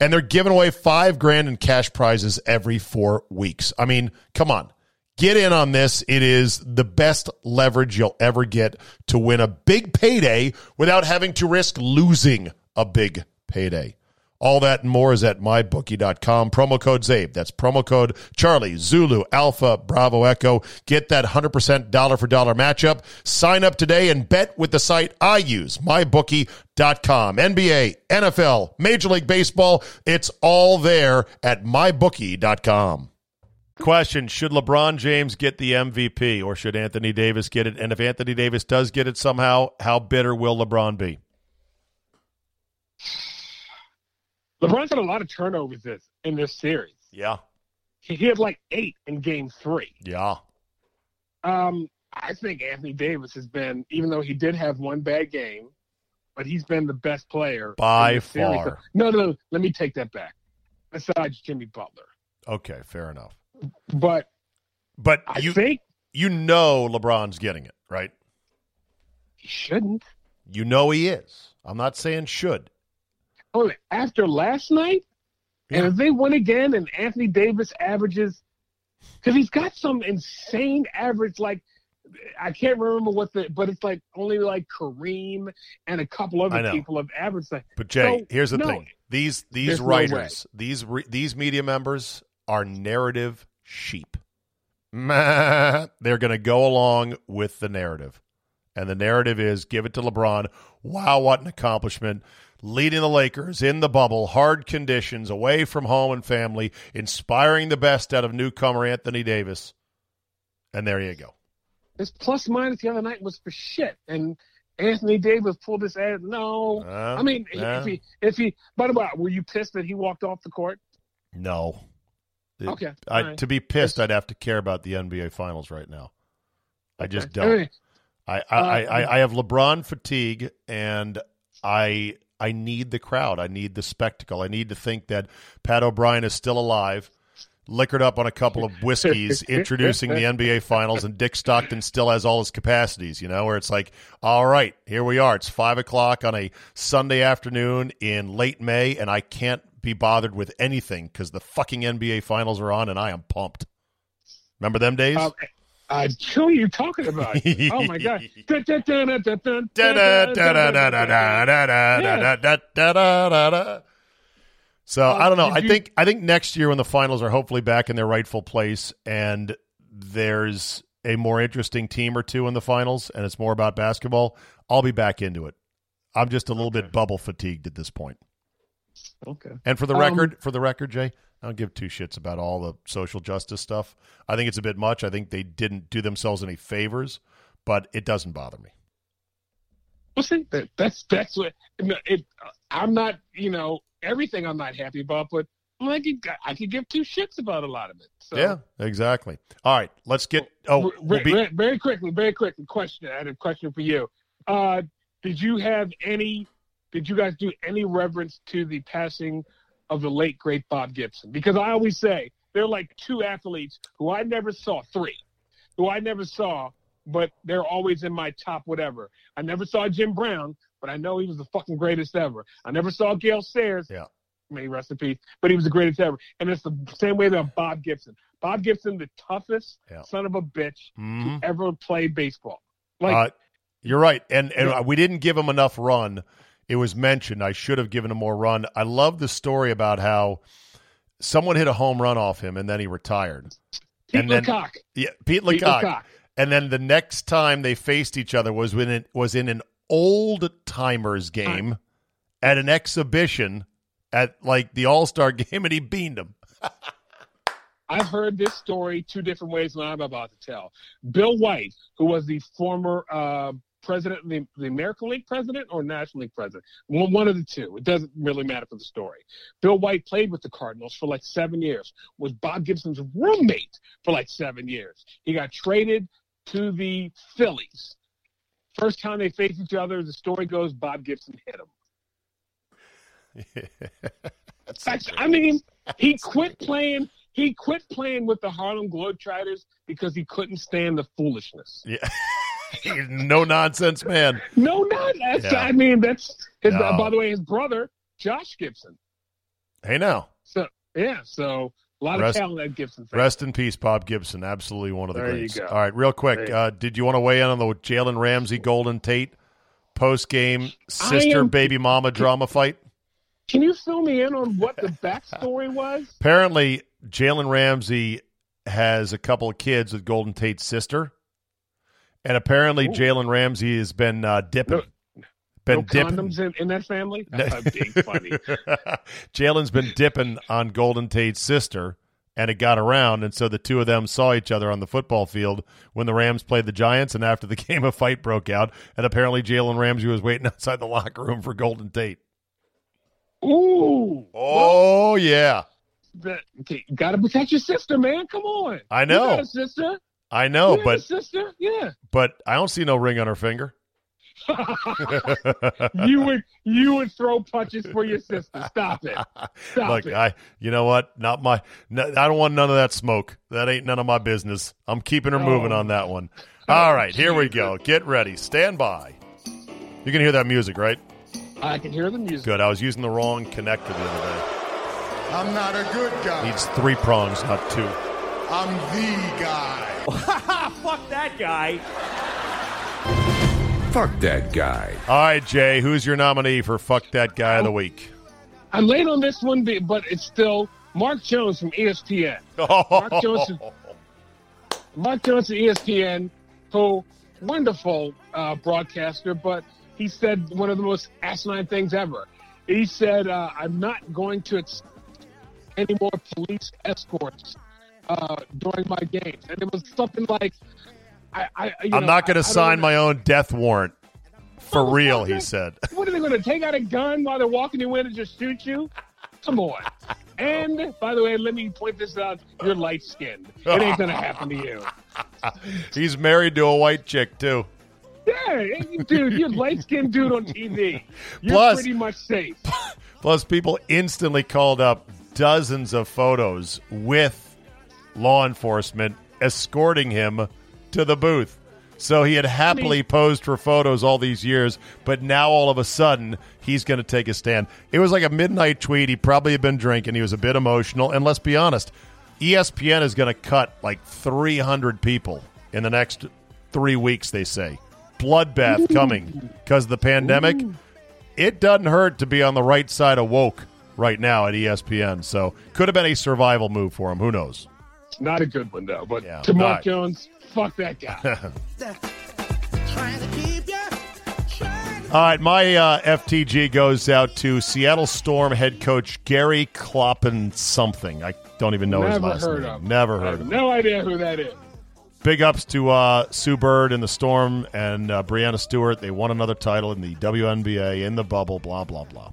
and they're giving away five grand in cash prizes every four weeks. I mean, come on. Get in on this. It is the best leverage you'll ever get to win a big payday without having to risk losing a big payday. All that and more is at mybookie.com. Promo code ZABE. That's promo code Charlie, Zulu, Alpha, Bravo, Echo. Get that 100% dollar for dollar matchup. Sign up today and bet with the site I use, mybookie.com. NBA, NFL, Major League Baseball. It's all there at mybookie.com. Question Should LeBron James get the MVP or should Anthony Davis get it? And if Anthony Davis does get it somehow, how bitter will LeBron be? LeBron's had a lot of turnovers this in this series. Yeah. He, he had like eight in game three. Yeah. Um, I think Anthony Davis has been, even though he did have one bad game, but he's been the best player By far. No, no, no, let me take that back. Besides Jimmy Butler, Okay, fair enough. But But I you think you know LeBron's getting it, right? he shouldn't. You know he is. I'm not saying should. Oh, after last night, and if they win again, and Anthony Davis averages, because he's got some insane average, like I can't remember what the, but it's like only like Kareem and a couple other people have averaged that. But Jay, So, here's the no. thing: these these There's no writers, these re, these media members are narrative sheep. They're going to go along with the narrative, and the narrative is give it to LeBron. Wow, what an accomplishment! Leading the Lakers in the bubble, hard conditions, away from home and family, inspiring the best out of newcomer Anthony Davis. And there you go. His plus minus the other night was for shit, and Anthony Davis pulled his ass. No, Uh, I mean, yeah. if he, if he, by the way, were you pissed that he walked off the court? No. It- Okay, I, right. To be pissed, I'd have to care about the NBA Finals right now. I just Okay. don't. Anyway, I, I, I, I- I have LeBron fatigue, and I I need the crowd. I need the spectacle. I need to think that Pat O'Brien is still alive, liquored up on a couple of whiskeys, introducing the NBA Finals, and Dick Stockton still has all his capacities. You know, where it's like, all right, here we are. It's five o'clock on a Sunday afternoon in late May, and I can't be bothered with anything because the fucking NBA finals are on and I am pumped. Remember them days? Um, uh, who are you talking about? oh my god! So I don't know. I think I think next year when the finals are hopefully back in their rightful place and there's a more interesting team or two in the finals and it's more about basketball, I'll be back into it. I'm just a little bit bubble fatigued at this point. Okay. And for the Um, record, for the record, Jay, I don't give two shits about all the social justice stuff. I think it's a bit much. I think they didn't do themselves any favors, but it doesn't bother me. Well, see, that, that's that's what it. I'm not, you know, everything I'm not happy about, but I could I could give two shits about a lot of it. So, Yeah, exactly. All right, let's get. Oh, we'll be- re- very quickly, very quickly. Question. I had a question for you. Uh, did you have any? Did you guys do any reverence to the passing of the late great Bob Gibson? Because I always say they're like two athletes who I never saw, three, who I never saw, but they're always in my top whatever. I never saw Jim Brown, but I know he was the fucking greatest ever. I never saw Gale Sayers. Yeah. May he rest in peace. But he was the greatest ever. And it's the same way that Bob Gibson. Bob Gibson, the toughest Yeah. son of a bitch Mhm. to ever play baseball. Like uh, you're right, and and Yeah. we didn't give him enough run. It was mentioned I should have given him more run. I love the story about how someone hit a home run off him and then he retired. Pete and then- LaCock. Yeah, Pete Pete LaCock. LaCock. And then the next time they faced each other was when it was in an old timers game at an exhibition at like the All Star game, and he beamed him. I've heard this story two different ways than I'm about to tell. Bill White, who was the former uh, president, of the, the American League president or National League president, one, one of the two. It doesn't really matter for the story. Bill White played with the Cardinals for like seven years, was Bob Gibson's roommate for like seven years. He got traded to the Phillies. First time they faced each other, the story goes Bob Gibson hit him. That's- I mean, he quit playing. He quit playing with the Harlem Globetrotters because he couldn't stand the foolishness. yeah. He's no nonsense man. No, not that's. Yeah. I mean, that's. His, No. uh, by the way, his brother Josh Gibson. Hey now, So yeah, so a lot Rest- of talent at Gibson. Fans. rest in peace, Bob Gibson. Absolutely one of the There you greats. go. All right, real quick, uh, did you want to weigh in on the Jalen Ramsey Golden Tate post game sister am- baby mama drama fight? Can you fill me in on what the backstory was? Apparently, Jalen Ramsey has a couple of kids with Golden Tate's sister, and apparently Jalen Ramsey has been uh, dipping. No- been no dipping. condoms in, in that family. That's being funny. Jalen's been dipping on Golden Tate's sister, and it got around, and so the two of them saw each other on the football field when the Rams played the Giants, and after the game, a fight broke out, and apparently Jalen Ramsey was waiting outside the locker room for Golden Tate. Ooh. Oh yeah, That, okay, got to protect your sister, man. Come on. I You know. got a sister. I know, You got a but sister. Yeah. but I don't see no ring on her finger. you would you would throw punches for your sister. Stop it. Stop Look, it. I you know what? Not my. No, I don't want none of that smoke. That ain't none of my business. I'm keeping her moving Oh. on that one. Oh, All right, here we go. Get ready. Stand by. You can hear that music, right? I can hear the music. Good. I was using the wrong connector the other day. I'm not a good guy. Needs three prongs, not two. I'm the guy. Fuck that guy. Fuck that guy. All right, Jay. Who's your nominee for "Fuck That Guy of the Week"? I'm late on this one, but it's still Mark Jones from ESPN. Mark Jones, Mark Jones from ESPN, who wonderful uh, broadcaster, but he said one of the most asinine things ever. He said, uh, "I'm not going to ex- any more police escorts uh, during my games," and it was something like, "I, I you I'm know, not going to sign my own death warrant for real," he said. What are they going to take out a gun while they're walking you in and just shoot you? Come on. And by the way, let me point this out: you're light skinned. It ain't going to happen to you. He's married to a white chick too. Yeah, dude, you're light skinned dude on TV. You're Plus- pretty much safe. Plus, people instantly called up dozens of photos with law enforcement escorting him to the booth. So he had happily posed for photos all these years, but now all of a sudden he's going to take a stand. It was like a midnight tweet. He probably had been drinking. He was a bit emotional. And let's be honest, ESPN is going to cut like 300 people in the next three weeks, they say. Bloodbath coming because of the pandemic. It doesn't hurt to be on the right side of woke right now at ESPN. So could have been a survival move for him. Who knows? Not a good one though. But Yeah, to Mark not- Jones, fuck that guy. All right, my uh, FTG goes out to Seattle Storm head coach Gary Kloppen something. I don't even know his last heard name. of. Never I heard have of him. no idea who that is. Big ups to uh, Sue Bird and the Storm and uh, Breanna Stewart. They won another title in the WNBA in the bubble. Blah blah blah.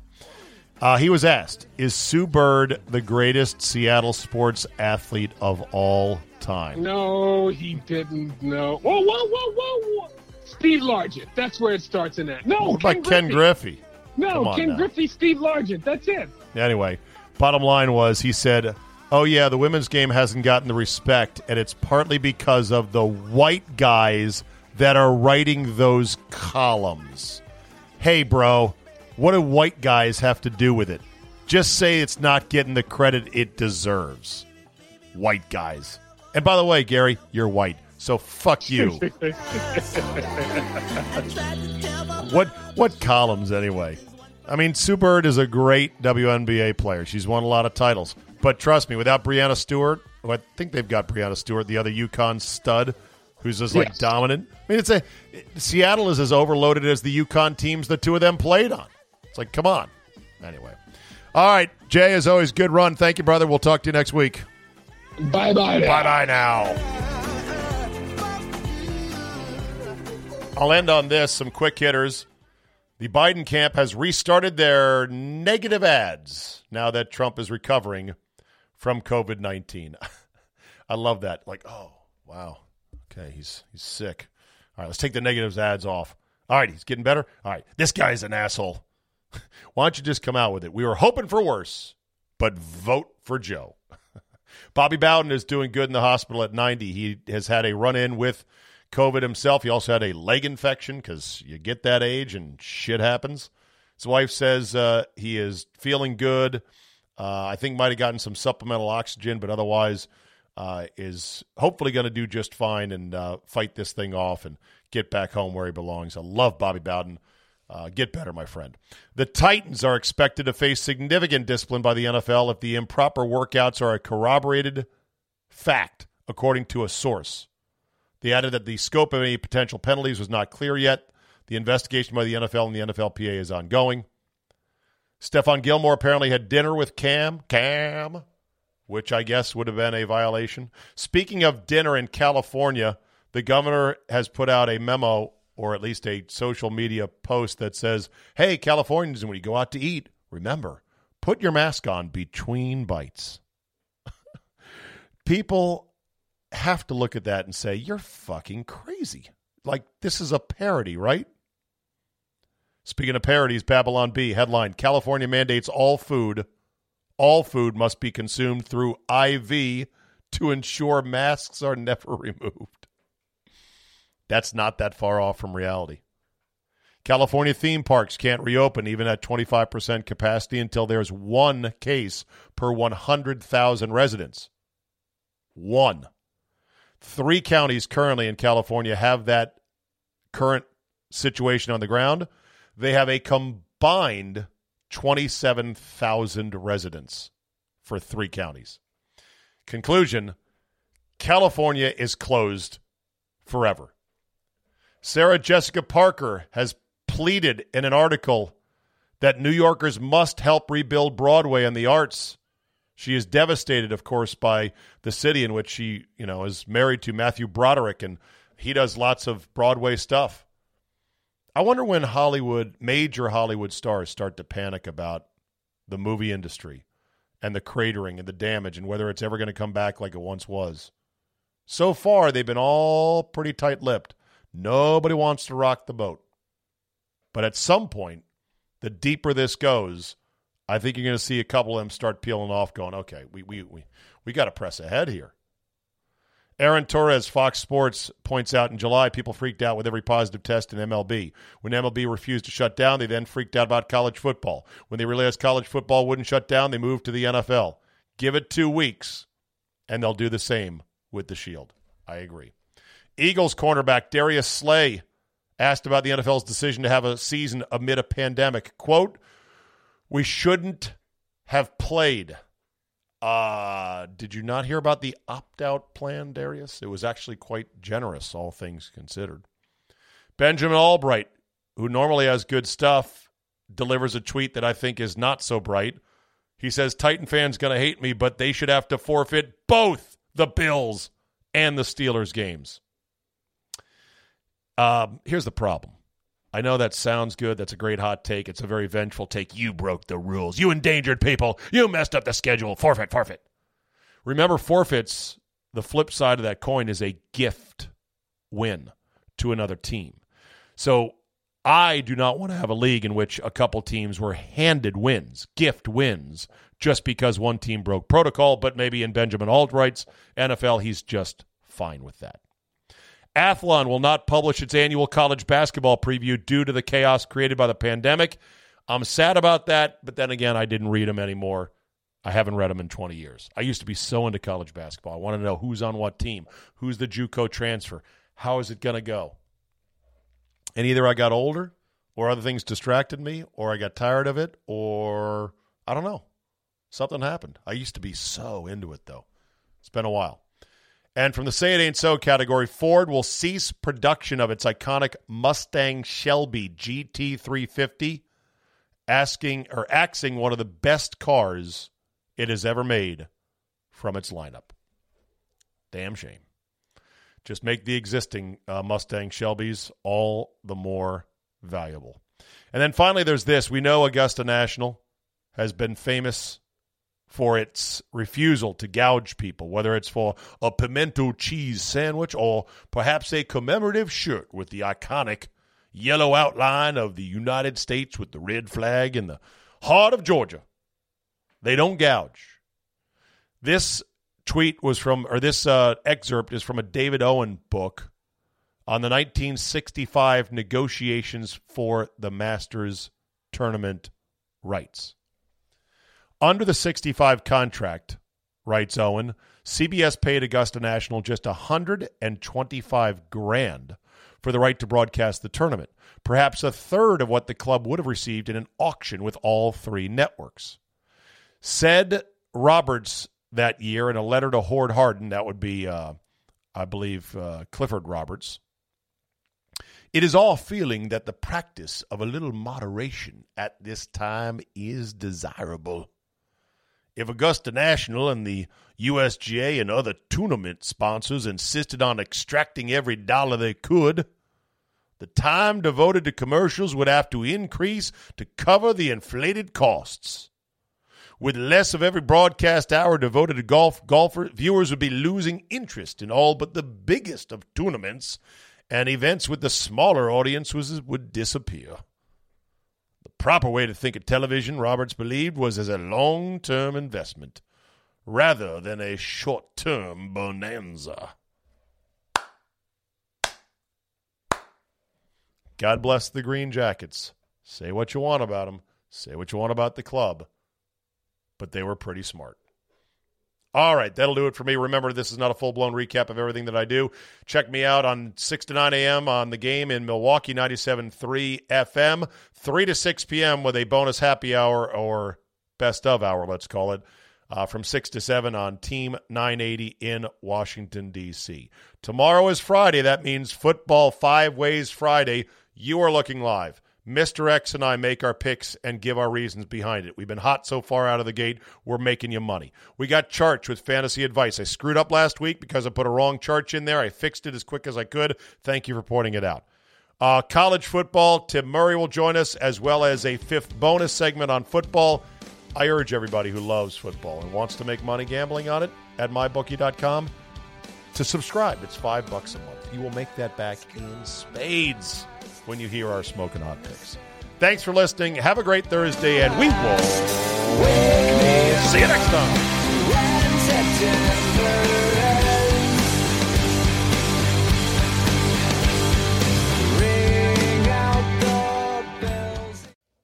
Uh, he was asked, "Is Sue Bird the greatest Seattle sports athlete of all time?" No, he didn't. No. Whoa, whoa, whoa, whoa, whoa. Steve Largent. That's where it starts in that. No, What about Ken Griffey? No, Ken now. Griffey, Steve Largent. That's it. Anyway, bottom line was he said, "Oh yeah, the women's game hasn't gotten the respect, and it's partly because of the white guys that are writing those columns." Hey, bro, what do white guys have to do with it? Just say it's not getting the credit it deserves. White guys. And by the way, Gary, you're white, so fuck you. What what columns anyway? I mean, Sue Bird is a great WNBA player. She's won a lot of titles. But trust me, without Breanna Stewart, I think they've got Breanna Stewart, the other UConn stud, who's just like Yes. dominant. I mean, it's a Seattle is as overloaded as the UConn teams the two of them played on. It's like, come on. Anyway, all right, Jay. As always, good run. Thank you, brother. We'll talk to you next week. Bye bye. Bye bye now. I'll end on this some quick hitters. The Biden camp has restarted their negative ads now that Trump is recovering from COVID 19. I love that. Like, oh, wow. Okay, he's, he's sick. All right, let's take the negatives ads off. All right, he's getting better. All right, this guy's an asshole. Why don't you just come out with it? We were hoping for worse, but vote for Joe. Bobby Bowden is doing good in the hospital at 90. He has had a run in with COVID himself. He also had a leg infection because you get that age and shit happens. His wife says uh, he is feeling good. Uh, I think might have gotten some supplemental oxygen, but otherwise uh, is hopefully going to do just fine and uh, fight this thing off and get back home where he belongs. I love Bobby Bowden. Uh, get better, my friend. The Titans are expected to face significant discipline by the NFL if the improper workouts are a corroborated fact, according to a source. They added that the scope of any potential penalties was not clear yet. The investigation by the NFL and the NFLPA is ongoing. Stephon Gilmore apparently had dinner with Cam. Cam, which I guess would have been a violation. Speaking of dinner in California, the governor has put out a memo or at least a social media post that says, Hey, Californians, when you go out to eat, remember, put your mask on between bites. People have to look at that and say, You're fucking crazy. Like, this is a parody, right? Speaking of parodies, Babylon Bee headline California mandates all food, all food must be consumed through IV to ensure masks are never removed. That's not that far off from reality. California theme parks can't reopen even at 25% capacity until there's one case per 100,000 residents. One. Three counties currently in California have that current situation on the ground. They have a combined 27,000 residents for three counties. Conclusion California is closed forever. Sarah Jessica Parker has pleaded in an article that New Yorkers must help rebuild Broadway and the arts. She is devastated, of course, by the city in which she, you know, is married to Matthew Broderick, and he does lots of Broadway stuff. I wonder when Hollywood, major Hollywood stars, start to panic about the movie industry and the cratering and the damage and whether it's ever going to come back like it once was. So far, they've been all pretty tight lipped. Nobody wants to rock the boat. But at some point, the deeper this goes, I think you're going to see a couple of them start peeling off, going, okay, we, we, we, we got to press ahead here. Aaron Torres, Fox Sports, points out in July, people freaked out with every positive test in MLB. When MLB refused to shut down, they then freaked out about college football. When they realized college football wouldn't shut down, they moved to the NFL. Give it two weeks, and they'll do the same with the Shield. I agree. Eagles cornerback Darius Slay asked about the NFL's decision to have a season amid a pandemic. Quote, We shouldn't have played. Uh, did you not hear about the opt out plan, Darius? It was actually quite generous, all things considered. Benjamin Albright, who normally has good stuff, delivers a tweet that I think is not so bright. He says Titan fans going to hate me, but they should have to forfeit both the Bills and the Steelers games. Um, here's the problem. I know that sounds good. That's a great hot take. It's a very vengeful take. You broke the rules. You endangered people. You messed up the schedule. Forfeit, forfeit. Remember, forfeits, the flip side of that coin is a gift win to another team. So I do not want to have a league in which a couple teams were handed wins, gift wins, just because one team broke protocol. But maybe in Benjamin Albright's NFL, he's just fine with that. Athlon will not publish its annual college basketball preview due to the chaos created by the pandemic. I'm sad about that, but then again, I didn't read them anymore. I haven't read them in 20 years. I used to be so into college basketball. I want to know who's on what team, who's the JUCO transfer, how is it going to go. And either I got older, or other things distracted me, or I got tired of it, or I don't know. Something happened. I used to be so into it, though. It's been a while. And from the Say It Ain't So category, Ford will cease production of its iconic Mustang Shelby GT350, asking or axing one of the best cars it has ever made from its lineup. Damn shame. Just make the existing uh, Mustang Shelbys all the more valuable. And then finally, there's this. We know Augusta National has been famous for its refusal to gouge people, whether it's for a pimento cheese sandwich or perhaps a commemorative shirt with the iconic yellow outline of the United States with the red flag in the heart of Georgia. They don't gouge. This tweet was from, or this uh, excerpt is from a David Owen book on the 1965 negotiations for the Masters tournament rights. Under the 65 contract, writes Owen, CBS paid Augusta National just 125 grand for the right to broadcast the tournament, perhaps a third of what the club would have received in an auction with all three networks. Said Roberts that year in a letter to Hord Hardin, that would be, uh, I believe, uh, Clifford Roberts. It is all feeling that the practice of a little moderation at this time is desirable. If Augusta National and the USGA and other tournament sponsors insisted on extracting every dollar they could, the time devoted to commercials would have to increase to cover the inflated costs. With less of every broadcast hour devoted to golf, golfer viewers would be losing interest in all but the biggest of tournaments, and events with the smaller audiences would disappear. Proper way to think of television, Roberts believed, was as a long term investment rather than a short term bonanza. God bless the Green Jackets. Say what you want about them, say what you want about the club, but they were pretty smart. All right, that'll do it for me. Remember, this is not a full blown recap of everything that I do. Check me out on 6 to 9 a.m. on the game in Milwaukee, 97.3 FM, 3 to 6 p.m. with a bonus happy hour or best of hour, let's call it, uh, from 6 to 7 on Team 980 in Washington, D.C. Tomorrow is Friday. That means Football Five Ways Friday. You are looking live. Mr. X and I make our picks and give our reasons behind it. We've been hot so far out of the gate, we're making you money. We got Charch with fantasy advice. I screwed up last week because I put a wrong Charch in there. I fixed it as quick as I could. Thank you for pointing it out. Uh, college football, Tim Murray will join us, as well as a fifth bonus segment on football. I urge everybody who loves football and wants to make money gambling on it at mybookie.com to subscribe. It's five bucks a month. You will make that back in spades when you hear our smoking hot picks. Thanks for listening. Have a great Thursday, and we will see you next time.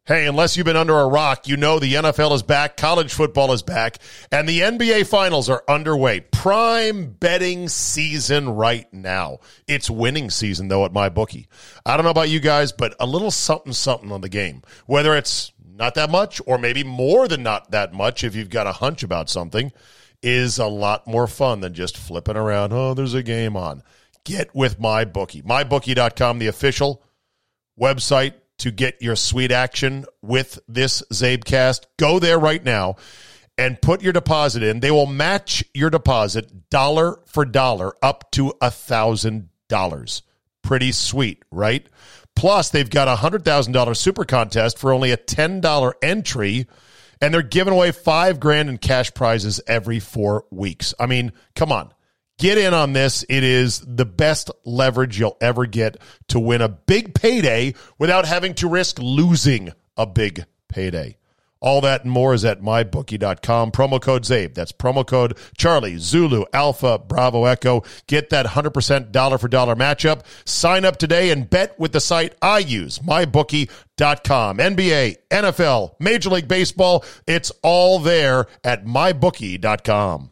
Hey, unless you've been under a rock, you know the NFL is back, college football is back, and the NBA finals are underway. Prime betting season right now. It's winning season, though, at my bookie. I don't know about you guys, but a little something, something on the game. Whether it's not that much or maybe more than not that much if you've got a hunch about something is a lot more fun than just flipping around. Oh, there's a game on. Get with my bookie. MyBookie.com, the official website to get your sweet action with this Zabecast. Go there right now and put your deposit in. They will match your deposit dollar for dollar up to a thousand dollars. Pretty sweet, right? Plus, they've got a hundred thousand dollar super contest for only a ten dollar entry, and they're giving away five grand in cash prizes every four weeks. I mean, come on. Get in on this. It is the best leverage you'll ever get to win a big payday without having to risk losing a big payday. All that and more is at mybookie.com. Promo code ZABE. That's promo code Charlie, Zulu, Alpha, Bravo, Echo. Get that 100% dollar for dollar matchup. Sign up today and bet with the site I use, mybookie.com. NBA, NFL, Major League Baseball. It's all there at mybookie.com.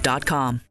Cancerscreenquiz.com.